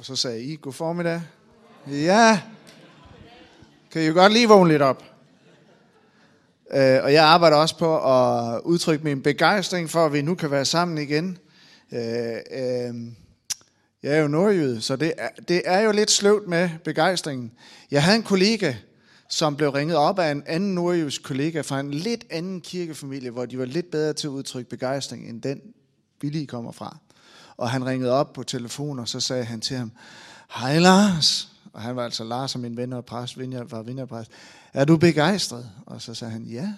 Og så sagde I, god formiddag. Ja. Kan I jo godt lige vågne lidt op. Øh, og jeg arbejder også på at udtrykke min begejstring for, at vi nu kan være sammen igen. Øh, øh, jeg er jo nordjyde, så det er, det er jo lidt sløvt med begejstringen. Jeg havde en kollega, som blev ringet op af en anden nordjysk kollega fra en lidt anden kirkefamilie, hvor de var lidt bedre til at udtrykke begejstring, end den vi lige kommer fra. Og han ringede op på telefon, og så sagde han til ham, Hej Lars. Og han var altså Lars og min ven og præst, var vinderpræst. Er du begejstret? Og så sagde han, ja.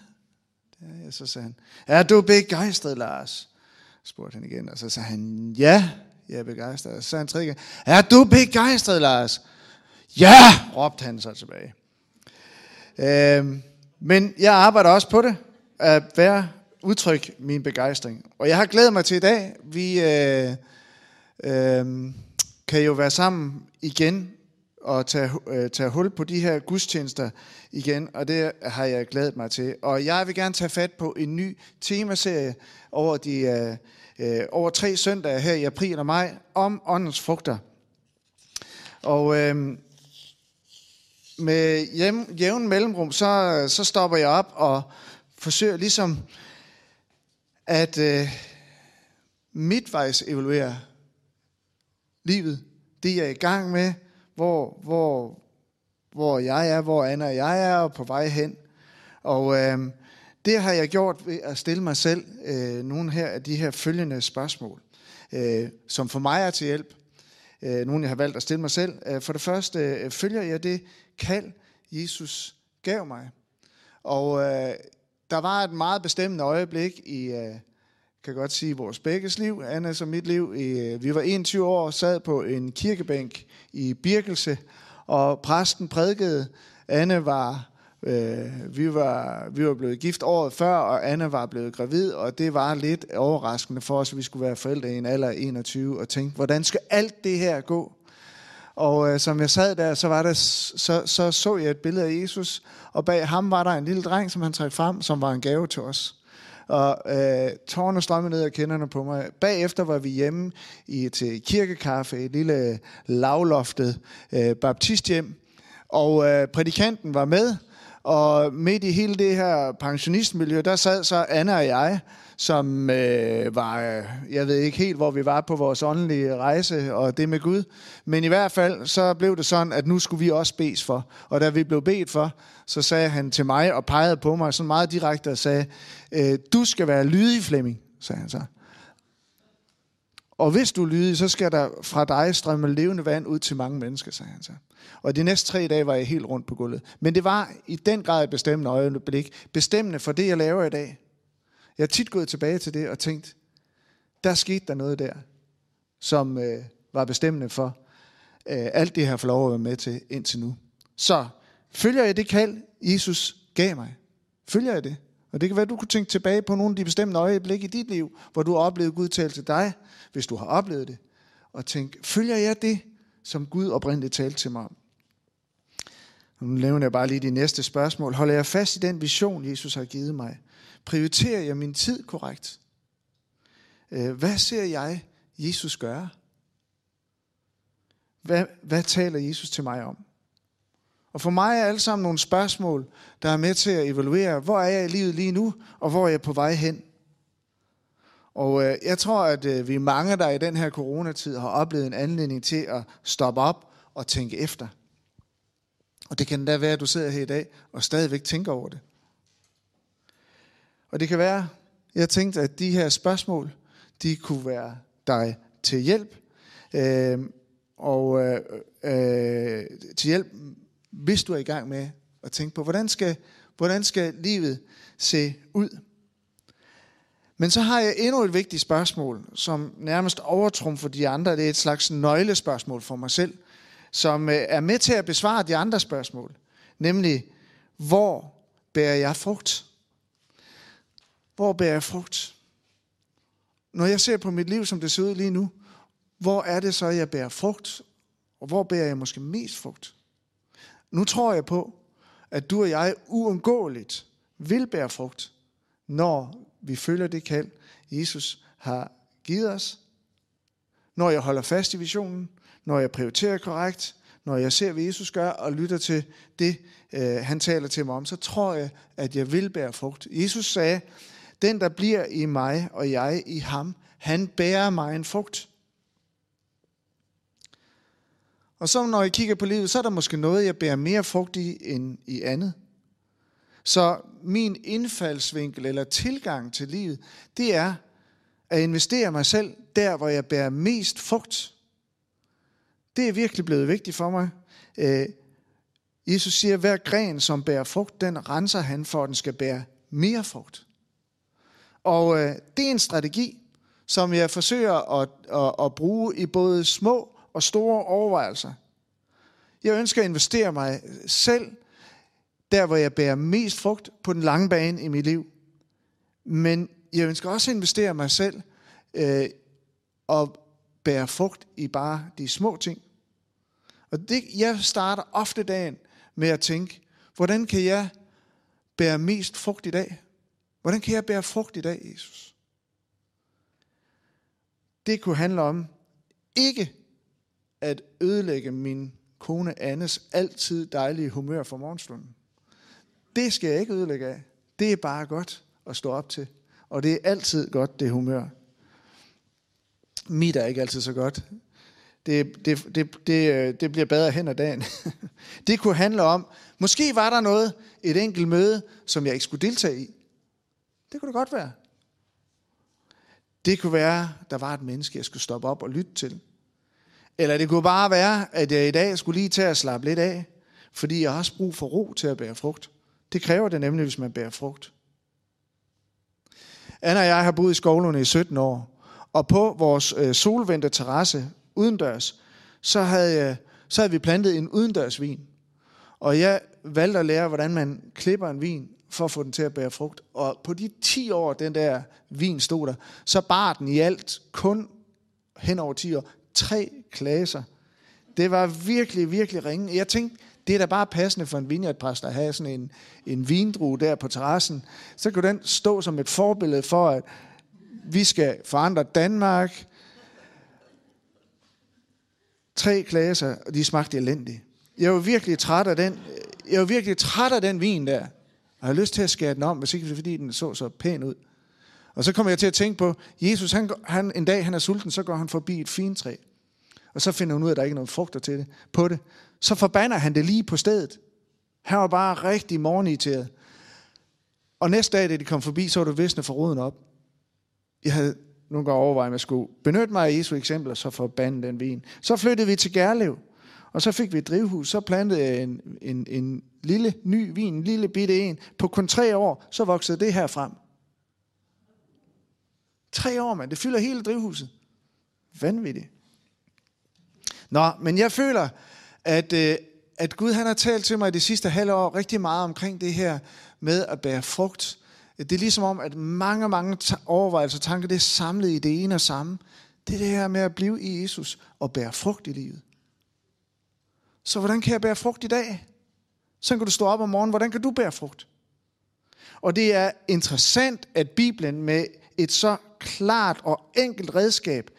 Det ja. Så sagde han, er du begejstret, Lars? spurgte han igen, og så sagde han, ja, jeg er begejstret. Og så sagde han tredje er du begejstret, Lars? Ja, råbte han så tilbage. Øhm, men jeg arbejder også på det, at være udtryk min begejstring. Og jeg har glædet mig til i dag. Vi øh, øh, kan jo være sammen igen og tage, øh, tage hul på de her gudstjenester igen, og det har jeg glædet mig til. Og jeg vil gerne tage fat på en ny temaserie over, de, øh, øh, over tre søndage her i april og maj om åndens frugter. Og øh, med jævn mellemrum, så, så stopper jeg op og forsøger ligesom at øh, midtvejs evaluere livet, det jeg er i gang med, hvor, hvor, hvor jeg er, hvor Anna og jeg er, og på vej hen. Og øh, det har jeg gjort ved at stille mig selv øh, nogle her af de her følgende spørgsmål, øh, som for mig er til hjælp. Øh, nogle jeg har valgt at stille mig selv. Øh, for det første, øh, følger jeg det kald, Jesus gav mig. Og øh, der var et meget bestemt øjeblik i, øh, kan godt sige, vores begges liv, Anna som mit liv. Øh, vi var 21 år og sad på en kirkebænk i Birkelse, og præsten prædikede. Anne var, øh, vi, var, vi var blevet gift året før, og Anne var blevet gravid, og det var lidt overraskende for os, at vi skulle være forældre i en alder af 21, og tænkte, hvordan skal alt det her gå? Og øh, som jeg sad der, så, var der, så, så så jeg et billede af Jesus, og bag ham var der en lille dreng, som han trak frem, som var en gave til os. Og øh, tårerne strømmede ned af kenderne på mig. Bagefter var vi hjemme i, til kirkekaffe, et lille lavloftet øh, baptisthjem. Og øh, prædikanten var med, og midt i hele det her pensionistmiljø, der sad så Anna og jeg, som øh, var, øh, jeg ved ikke helt, hvor vi var på vores åndelige rejse og det med Gud. Men i hvert fald, så blev det sådan, at nu skulle vi også bes for. Og da vi blev bedt for, så sagde han til mig og pegede på mig sådan meget direkte og sagde, øh, du skal være lydig, Flemming, sagde han så. Og hvis du er lydig, så skal der fra dig strømme levende vand ud til mange mennesker, sagde han så. Og de næste tre dage var jeg helt rundt på gulvet. Men det var i den grad et bestemmende øjeblik. Bestemmende for det, jeg laver i dag. Jeg har tit gået tilbage til det og tænkt, der skete der noget der, som øh, var bestemmende for øh, alt det her fået lov at være med til indtil nu. Så følger jeg det kald, Jesus gav mig? Følger jeg det? Og det kan være, at du kunne tænke tilbage på nogle af de bestemte øjeblikke i dit liv, hvor du har oplevet Gud tale til dig, hvis du har oplevet det. Og tænk, følger jeg det, som Gud oprindeligt talte til mig om? Nu nævner jeg bare lige de næste spørgsmål. Holder jeg fast i den vision, Jesus har givet mig? Prioriterer jeg min tid korrekt? Øh, hvad ser jeg Jesus gøre? Hvad, hvad taler Jesus til mig om? Og for mig er alle sammen nogle spørgsmål, der er med til at evaluere, hvor er jeg i livet lige nu, og hvor er jeg på vej hen? Og øh, jeg tror, at øh, vi er mange, der i den her coronatid har oplevet en anledning til at stoppe op og tænke efter. Og det kan da være, at du sidder her i dag og stadigvæk tænker over det. Og det kan være, jeg tænkte, at de her spørgsmål, de kunne være dig til hjælp. Øh, og øh, øh, til hjælp, hvis du er i gang med at tænke på, hvordan skal, hvordan skal livet se ud? Men så har jeg endnu et vigtigt spørgsmål, som nærmest overtrumfer de andre. Det er et slags nøglespørgsmål for mig selv. som øh, er med til at besvare de andre spørgsmål. Nemlig, hvor bærer jeg frugt? Hvor bærer jeg frugt? Når jeg ser på mit liv, som det ser ud lige nu, hvor er det så, jeg bærer frugt? Og hvor bærer jeg måske mest frugt? Nu tror jeg på, at du og jeg uundgåeligt vil bære frugt, når vi følger det kald, Jesus har givet os. Når jeg holder fast i visionen, når jeg prioriterer korrekt, når jeg ser, hvad Jesus gør, og lytter til det, øh, han taler til mig om, så tror jeg, at jeg vil bære frugt. Jesus sagde, den der bliver i mig, og jeg i ham, han bærer mig en frugt. Og så når jeg kigger på livet, så er der måske noget, jeg bærer mere frugt i end i andet. Så min indfaldsvinkel eller tilgang til livet, det er at investere mig selv der, hvor jeg bærer mest frugt. Det er virkelig blevet vigtigt for mig. Øh, Jesus siger, at hver gren, som bærer frugt, den renser han for, at den skal bære mere frugt. Og øh, det er en strategi, som jeg forsøger at, at, at bruge i både små og store overvejelser. Jeg ønsker at investere mig selv der, hvor jeg bærer mest frugt på den lange bane i mit liv. Men jeg ønsker også at investere mig selv øh, og bære frugt i bare de små ting. Og det, jeg starter ofte dagen med at tænke, hvordan kan jeg bære mest frugt i dag? Hvordan kan jeg bære frugt i dag, Jesus? Det kunne handle om ikke at ødelægge min kone Annes altid dejlige humør for morgenstunden. Det skal jeg ikke ødelægge af. Det er bare godt at stå op til. Og det er altid godt, det humør. Mit er ikke altid så godt. Det, det, det, det, det bliver bedre hen ad dagen. Det kunne handle om, måske var der noget, et enkelt møde, som jeg ikke skulle deltage i. Det kunne det godt være. Det kunne være, der var et menneske, jeg skulle stoppe op og lytte til. Eller det kunne bare være, at jeg i dag skulle lige til at slappe lidt af, fordi jeg har også brug for ro til at bære frugt. Det kræver det nemlig, hvis man bærer frugt. Anna og jeg har boet i Skovlunde i 17 år, og på vores øh, solvendte terrasse udendørs, så havde, jeg, så havde vi plantet en udendørsvin. Og jeg valgte at lære, hvordan man klipper en vin, for at få den til at bære frugt. Og på de 10 år, den der vin stod der, så bar den i alt kun hen over 10 år klage sig. Det var virkelig, virkelig ringe. Jeg tænkte, det er da bare passende for en vineyardpræst at have sådan en, en vindrue der på terrassen. Så kunne den stå som et forbillede for, at vi skal forandre Danmark. Tre klasser, og de smagte elendigt. Jeg var virkelig træt af den, jeg var virkelig træt af den vin der. Og jeg har lyst til at skære den om, hvis ikke fordi den så så pæn ud. Og så kommer jeg til at tænke på, Jesus, han, han, en dag han er sulten, så går han forbi et fint træ. Og så finder hun ud af, at der ikke er nogen frugter til det, på det. Så forbander han det lige på stedet. Han var bare rigtig morgenirriteret. Og næste dag, da de kom forbi, så var det visne for roden op. Jeg havde nogle gange overvejet, at jeg skulle benytte mig af Jesu eksempel, og så forbande den vin. Så flyttede vi til Gærlev, og så fik vi et drivhus. Så plantede jeg en, en, en lille ny vin, en lille bitte en. På kun tre år, så voksede det her frem. Tre år, mand. Det fylder hele drivhuset. Vanvittigt. Nå, men jeg føler, at, øh, at Gud han har talt til mig i det sidste halve år rigtig meget omkring det her med at bære frugt. Det er ligesom om, at mange, mange overvejelser og tanker, det er samlet i det ene og samme. Det er det her med at blive i Jesus og bære frugt i livet. Så hvordan kan jeg bære frugt i dag? Så kan du stå op om morgenen. Hvordan kan du bære frugt? Og det er interessant, at Bibelen med et så klart og enkelt redskab,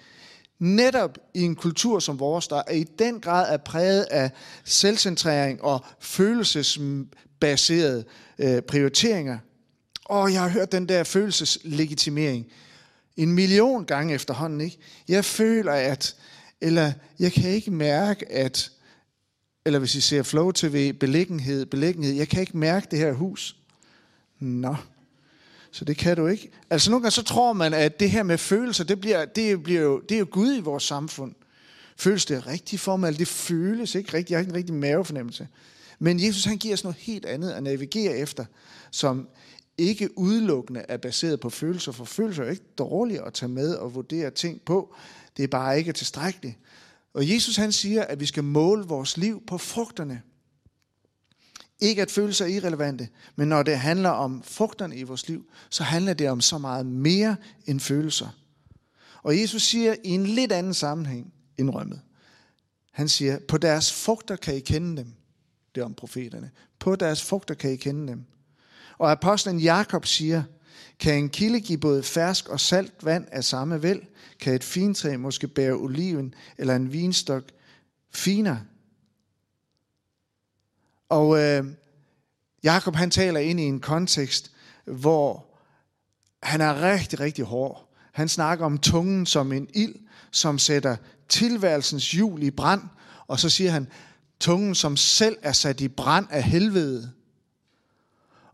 netop i en kultur som vores, der er i den grad er præget af selvcentrering og følelsesbaserede øh, prioriteringer. Og jeg har hørt den der følelseslegitimering en million gange efterhånden. Ikke? Jeg føler, at, eller jeg kan ikke mærke, at, eller hvis I ser Flow TV, beliggenhed, beliggenhed, jeg kan ikke mærke det her hus. Nå, så det kan du ikke. Altså nogle gange så tror man, at det her med følelser, det, bliver, det, bliver jo, det er jo Gud i vores samfund. Føles det rigtigt for mig? Det føles ikke rigtigt. Jeg har ikke en rigtig mavefornemmelse. Men Jesus han giver os noget helt andet at navigere efter, som ikke udelukkende er baseret på følelser, for følelser er ikke dårlige at tage med og vurdere ting på. Det er bare ikke tilstrækkeligt. Og Jesus han siger, at vi skal måle vores liv på frugterne. Ikke at følelser er irrelevante, men når det handler om frugterne i vores liv, så handler det om så meget mere end følelser. Og Jesus siger i en lidt anden sammenhæng indrømmet. Han siger, på deres frugter kan I kende dem. Det er om profeterne. På deres frugter kan I kende dem. Og apostlen Jakob siger, kan en kilde give både fersk og salt vand af samme væld? Kan et fintræ måske bære oliven eller en vinstok finere? Og øh, Jakob han taler ind i en kontekst, hvor han er rigtig, rigtig hård. Han snakker om tungen som en ild, som sætter tilværelsens hjul i brand, og så siger han, tungen som selv er sat i brand af helvede.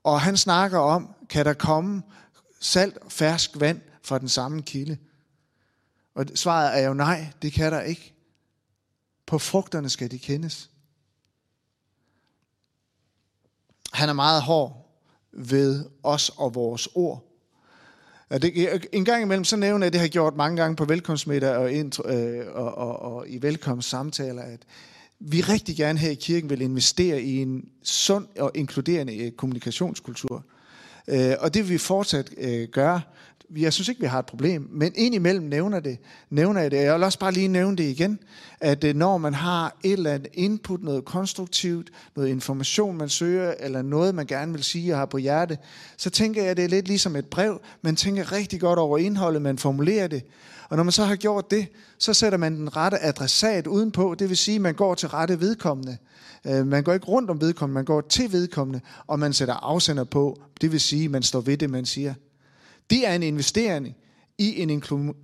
Og han snakker om, kan der komme salt og fersk vand fra den samme kilde? Og svaret er jo nej, det kan der ikke. På frugterne skal de kendes. Han er meget hård ved os og vores ord. Det, en gang imellem så nævner jeg, det har jeg gjort mange gange på velkomstmiddag og, intro, øh, og, og, og i velkomstsamtaler, at vi rigtig gerne her i kirken vil investere i en sund og inkluderende øh, kommunikationskultur. Øh, og det vil vi fortsat øh, gøre jeg synes ikke, vi har et problem, men indimellem nævner, det, nævner jeg det. Jeg vil også bare lige nævne det igen, at øh, når man har et eller andet input, noget konstruktivt, noget information, man søger, eller noget, man gerne vil sige og har på hjerte, så tænker jeg, at det er lidt ligesom et brev. Man tænker rigtig godt over indholdet, man formulerer det. Og når man så har gjort det, så sætter man den rette adressat udenpå, det vil sige, at man går til rette vedkommende. Øh, man går ikke rundt om vedkommende, man går til vedkommende, og man sætter afsender på, det vil sige, at man står ved det, man siger. Det er en investering i en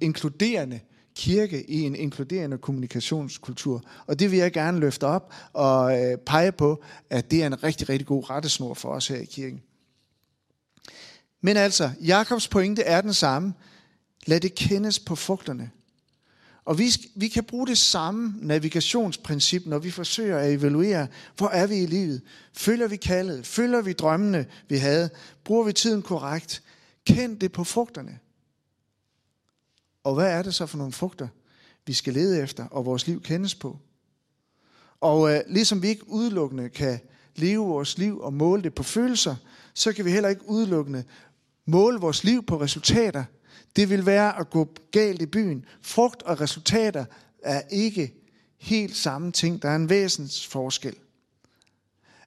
inkluderende kirke, i en inkluderende kommunikationskultur. Og det vil jeg gerne løfte op og øh, pege på, at det er en rigtig, rigtig god rettesnor for os her i kirken. Men altså, Jakobs pointe er den samme. Lad det kendes på frugterne. Og vi, vi kan bruge det samme navigationsprincip, når vi forsøger at evaluere, hvor er vi i livet? Følger vi kaldet? Følger vi drømmene, vi havde? Bruger vi tiden korrekt? Kend det på frugterne. Og hvad er det så for nogle frugter, vi skal lede efter, og vores liv kendes på? Og øh, ligesom vi ikke udelukkende kan leve vores liv og måle det på følelser, så kan vi heller ikke udelukkende måle vores liv på resultater. Det vil være at gå galt i byen. Frugt og resultater er ikke helt samme ting. Der er en væsens forskel.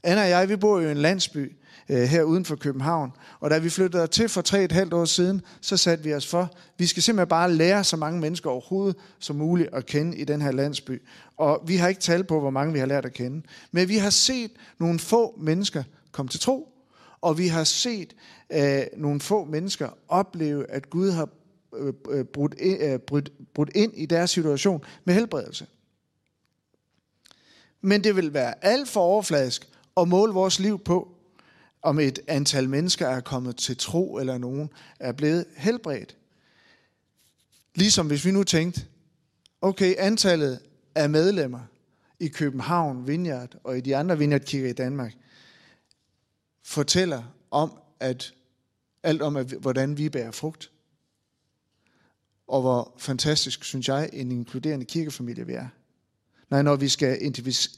Anna og jeg, vi bor jo i en landsby, øh, her uden for København. Og da vi flyttede til for tre et halvt år siden, så satte vi os for, vi skal simpelthen bare lære så mange mennesker overhovedet som muligt at kende i den her landsby. Og vi har ikke tal på, hvor mange vi har lært at kende. Men vi har set nogle få mennesker komme til tro, og vi har set øh, nogle få mennesker opleve, at Gud har Øh, øh, brudt, ind, øh, brudt, brudt ind i deres situation med helbredelse. Men det vil være alt for overfladisk at måle vores liv på, om et antal mennesker er kommet til tro, eller nogen er blevet helbredt. Ligesom hvis vi nu tænkte, okay, antallet af medlemmer i København Vineyard og i de andre Vineyardkirker i Danmark fortæller om, at alt om, at, hvordan vi bærer frugt. Og hvor fantastisk, synes jeg, en inkluderende kirkefamilie vi er. Nej, når vi skal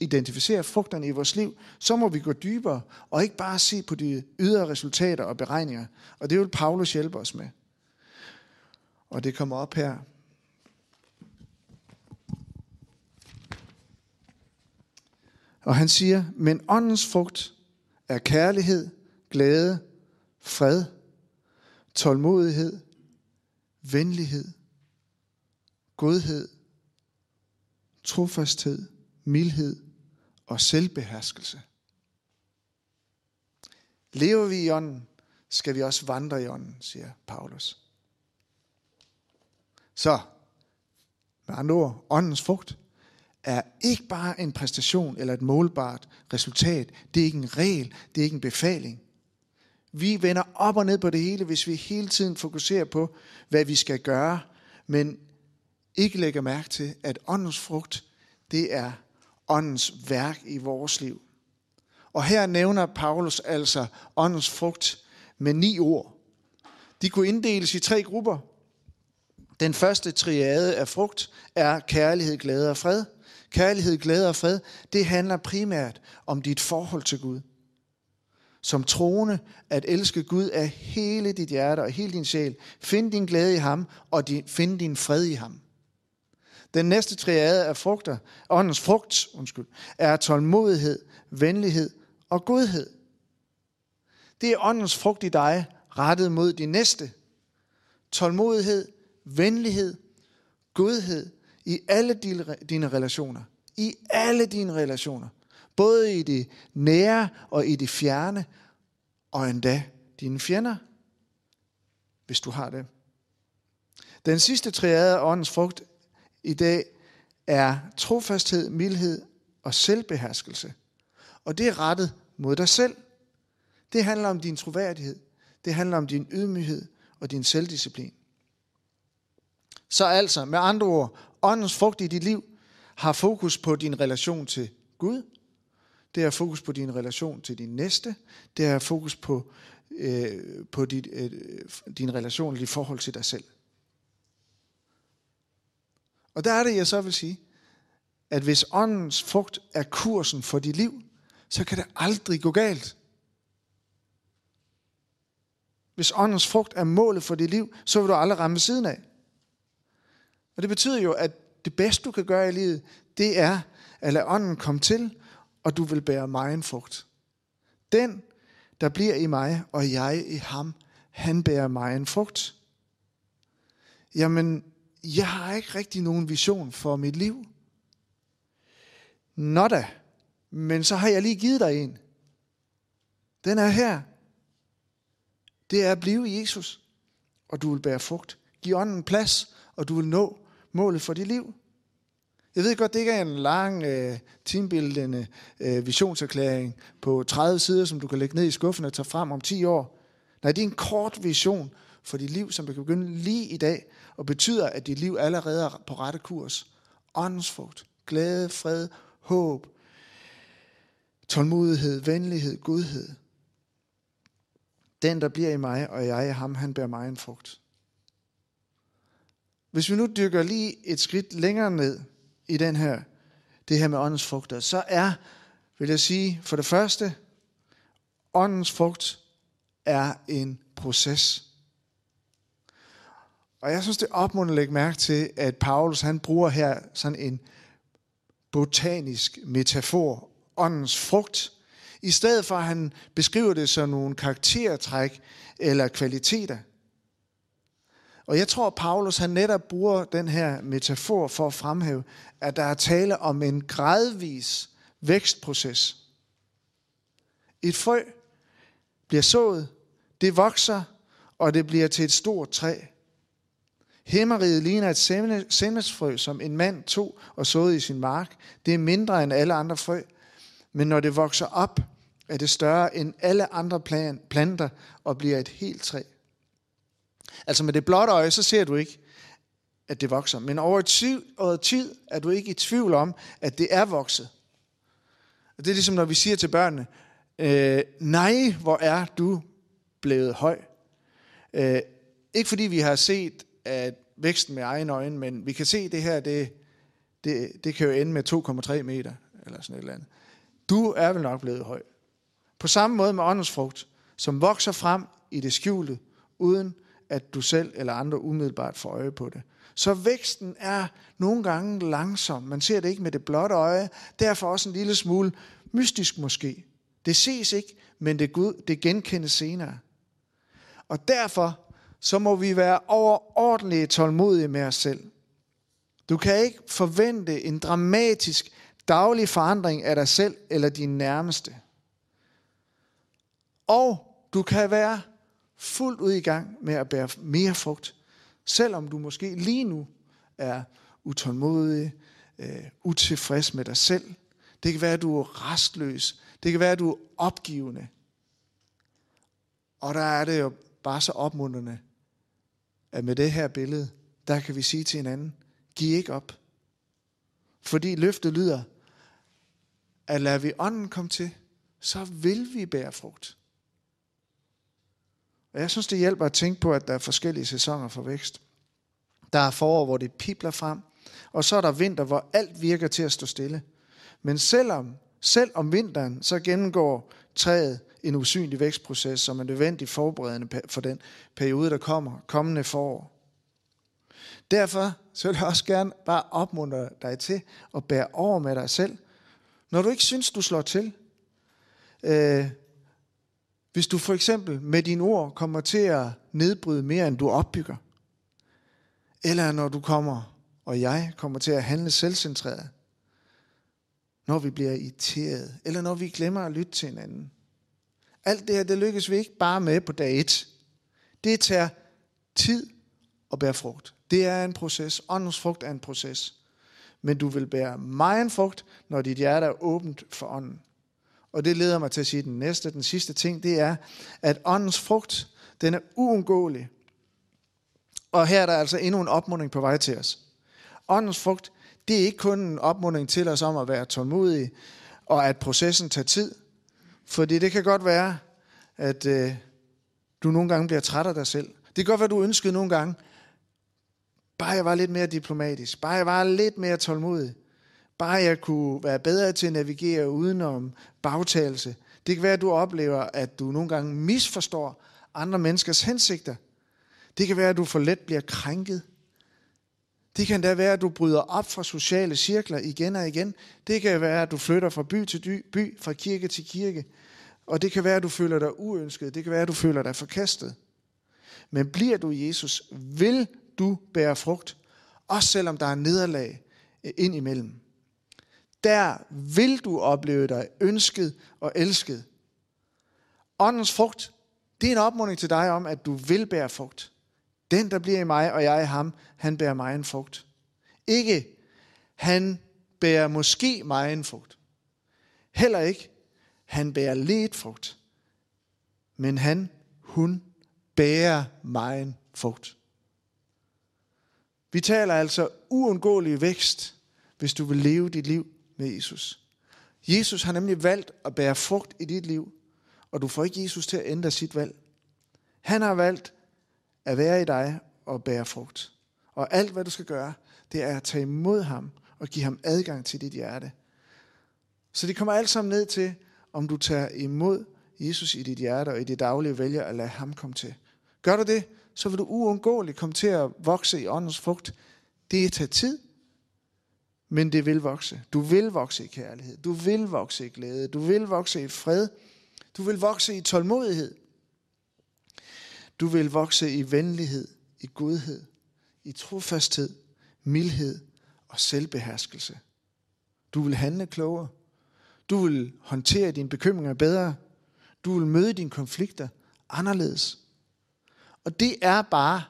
identificere frugterne i vores liv, så må vi gå dybere og ikke bare se på de ydre resultater og beregninger. Og det vil Paulus hjælpe os med. Og det kommer op her. Og han siger, men åndens frugt er kærlighed, glæde, fred, tålmodighed, venlighed, godhed, trofasthed, mildhed og selvbeherskelse. Lever vi i ånden, skal vi også vandre i ånden, siger Paulus. Så, med andre ord, åndens frugt er ikke bare en præstation eller et målbart resultat. Det er ikke en regel, det er ikke en befaling. Vi vender op og ned på det hele, hvis vi hele tiden fokuserer på, hvad vi skal gøre, men ikke lægger mærke til, at åndens frugt, det er åndens værk i vores liv. Og her nævner Paulus altså åndens frugt med ni ord. De kunne inddeles i tre grupper. Den første triade af frugt er kærlighed, glæde og fred. kærlighed, glæde og fred, det handler primært om dit forhold til Gud. Som troende at elske Gud af hele dit hjerte og hele din sjæl. Find din glæde i ham, og din, find din fred i ham. Den næste triade af frugter, åndens frugt, undskyld, er tålmodighed, venlighed og godhed. Det er åndens frugt i dig, rettet mod de næste. Tålmodighed, venlighed, godhed i alle dine relationer. I alle dine relationer. Både i det nære og i det fjerne, og endda dine fjender, hvis du har det. Den sidste triade af åndens frugt i dag er trofasthed, mildhed og selvbeherskelse. Og det er rettet mod dig selv. Det handler om din troværdighed. Det handler om din ydmyghed og din selvdisciplin. Så altså, med andre ord, åndens frugt i dit liv har fokus på din relation til Gud. Det har fokus på din relation til din næste. Det har fokus på, øh, på dit, øh, din relation i forhold til dig selv. Og der er det, jeg så vil sige, at hvis åndens frugt er kursen for dit liv, så kan det aldrig gå galt. Hvis åndens frugt er målet for dit liv, så vil du aldrig ramme siden af. Og det betyder jo, at det bedste, du kan gøre i livet, det er at lade ånden komme til, og du vil bære mig en frugt. Den, der bliver i mig, og jeg i ham, han bærer mig en frugt. Jamen, jeg har ikke rigtig nogen vision for mit liv. Nå da, men så har jeg lige givet dig en. Den er her. Det er at blive i Jesus, og du vil bære frugt. Giv ånden plads, og du vil nå målet for dit liv. Jeg ved godt, det ikke er en lang, øh, teambildende øh, visionserklæring på 30 sider, som du kan lægge ned i skuffen og tage frem om 10 år. Nej, det er en kort vision for dit liv, som du kan begynde lige i dag, og betyder, at dit liv allerede er på rette kurs. Åndsfrugt, glæde, fred, håb, tålmodighed, venlighed, godhed. Den, der bliver i mig, og jeg i ham, han bærer mig en frugt. Hvis vi nu dykker lige et skridt længere ned i den her, det her med åndens frugter, så er, vil jeg sige, for det første, åndens frugt er en proces. Og jeg synes, det er opmuntrende at lægge mærke til, at Paulus han bruger her sådan en botanisk metafor, åndens frugt, i stedet for at han beskriver det som nogle karaktertræk eller kvaliteter. Og jeg tror, at Paulus han netop bruger den her metafor for at fremhæve, at der er tale om en gradvis vækstproces. Et frø bliver sået, det vokser, og det bliver til et stort træ. Himmeriget ligner et sennepsfrø, som en mand tog og såede i sin mark. Det er mindre end alle andre frø, men når det vokser op, er det større end alle andre planter og bliver et helt træ. Altså med det blotte øje, så ser du ikke, at det vokser. Men over tid, over tid er du ikke i tvivl om, at det er vokset. Og det er ligesom, når vi siger til børnene, øh, nej, hvor er du blevet høj. Øh, ikke fordi vi har set at væksten med egen øjne, men vi kan se det her, det, det, det kan jo ende med 2,3 meter, eller sådan et eller andet. Du er vel nok blevet høj. På samme måde med åndens frugt, som vokser frem i det skjulte, uden at du selv eller andre umiddelbart får øje på det. Så væksten er nogle gange langsom. Man ser det ikke med det blotte øje. Derfor også en lille smule mystisk måske. Det ses ikke, men det, Gud, det genkendes senere. Og derfor så må vi være overordentligt tålmodige med os selv. Du kan ikke forvente en dramatisk daglig forandring af dig selv eller din nærmeste. Og du kan være fuldt ud i gang med at bære mere frugt, selvom du måske lige nu er utålmodig, øh, utilfreds med dig selv. Det kan være, at du er restløs. Det kan være, at du er opgivende. Og der er det jo bare så opmuntrende, at med det her billede, der kan vi sige til hinanden, giv ikke op. Fordi løftet lyder, at lader vi ånden komme til, så vil vi bære frugt. Og jeg synes, det hjælper at tænke på, at der er forskellige sæsoner for vækst. Der er forår, hvor det pipler frem, og så er der vinter, hvor alt virker til at stå stille. Men selvom, selv om vinteren, så gennemgår træet en usynlig vækstproces, som er nødvendig forberedende for den periode, der kommer, kommende forår. Derfor så vil jeg også gerne bare opmuntre dig til at bære over med dig selv. Når du ikke synes, du slår til, øh, hvis du for eksempel med dine ord kommer til at nedbryde mere, end du opbygger, eller når du kommer, og jeg kommer til at handle selvcentreret, når vi bliver irriteret, eller når vi glemmer at lytte til hinanden. Alt det her, det lykkes vi ikke bare med på dag et. Det tager tid at bære frugt. Det er en proces. Åndens frugt er en proces. Men du vil bære meget frugt, når dit hjerte er åbent for ånden. Og det leder mig til at sige den næste, den sidste ting, det er, at åndens frugt, den er uundgåelig. Og her er der altså endnu en opmuntring på vej til os. Åndens frugt, det er ikke kun en opmuntring til os om at være tålmodige, og at processen tager tid. Fordi det kan godt være, at øh, du nogle gange bliver træt af dig selv. Det kan godt være, du ønskede nogle gange, bare jeg var lidt mere diplomatisk, bare jeg var lidt mere tålmodig, bare jeg kunne være bedre til at navigere udenom bagtagelse. Det kan være, at du oplever, at du nogle gange misforstår andre menneskers hensigter. Det kan være, at du for let bliver krænket. Det kan da være, at du bryder op fra sociale cirkler igen og igen. Det kan være, at du flytter fra by til by, fra kirke til kirke. Og det kan være, at du føler dig uønsket. Det kan være, at du føler dig forkastet. Men bliver du Jesus, vil du bære frugt, også selvom der er nederlag øh, ind imellem. Der vil du opleve dig ønsket og elsket. Åndens frugt, det er en opmuntring til dig om, at du vil bære frugt. Den, der bliver i mig, og jeg i ham, han bærer mig en frugt. Ikke, han bærer måske mig en frugt. Heller ikke, han bærer lidt frugt. Men han, hun, bærer meget frugt. Vi taler altså uundgåelig vækst, hvis du vil leve dit liv med Jesus. Jesus har nemlig valgt at bære frugt i dit liv, og du får ikke Jesus til at ændre sit valg. Han har valgt at være i dig og bære frugt. Og alt, hvad du skal gøre, det er at tage imod ham og give ham adgang til dit hjerte. Så det kommer alt sammen ned til, om du tager imod Jesus i dit hjerte og i dit daglige vælger at lade ham komme til. Gør du det, så vil du uundgåeligt komme til at vokse i åndens frugt. Det tager tid, men det vil vokse. Du vil vokse i kærlighed. Du vil vokse i glæde. Du vil vokse i fred. Du vil vokse i tålmodighed. Du vil vokse i venlighed, i godhed, i trofasthed, mildhed og selvbeherskelse. Du vil handle klogere. Du vil håndtere dine bekymringer bedre. Du vil møde dine konflikter anderledes. Og det er bare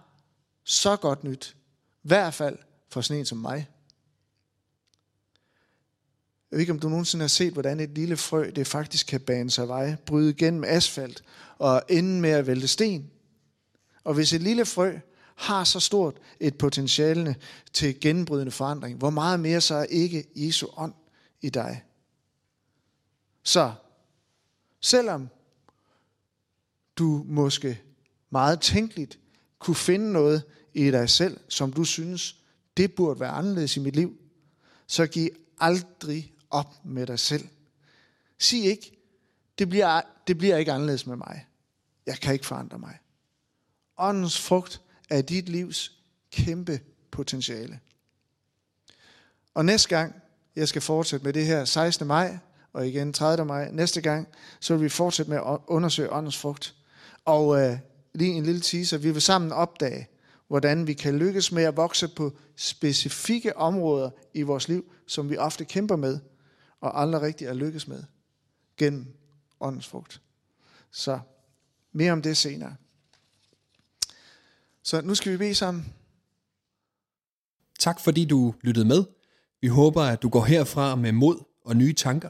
så godt nyt. I hvert fald for sådan en som mig. Jeg ved ikke, om du nogensinde har set, hvordan et lille frø, det faktisk kan bane sig vej, bryde igennem asfalt og ende med at vælte sten. Og hvis et lille frø har så stort et potentiale til gennembrydende forandring, hvor meget mere så er ikke Jesu ånd i dig? Så, selvom du måske meget tænkeligt kunne finde noget i dig selv, som du synes, det burde være anderledes i mit liv, så giv aldrig op med dig selv. Sig ikke, det bliver, det bliver ikke anderledes med mig. Jeg kan ikke forandre mig. Åndens frugt er dit livs kæmpe potentiale. Og næste gang, jeg skal fortsætte med det her 16. maj, og igen 30. maj, næste gang, så vil vi fortsætte med at undersøge åndens frugt. Og øh, lige en lille teaser, vi vil sammen opdage, hvordan vi kan lykkes med at vokse på specifikke områder i vores liv, som vi ofte kæmper med, og aldrig rigtig er lykkes med, gennem åndens frugt. Så mere om det senere. Så nu skal vi bede sammen. Tak fordi du lyttede med. Vi håber, at du går herfra med mod og nye tanker.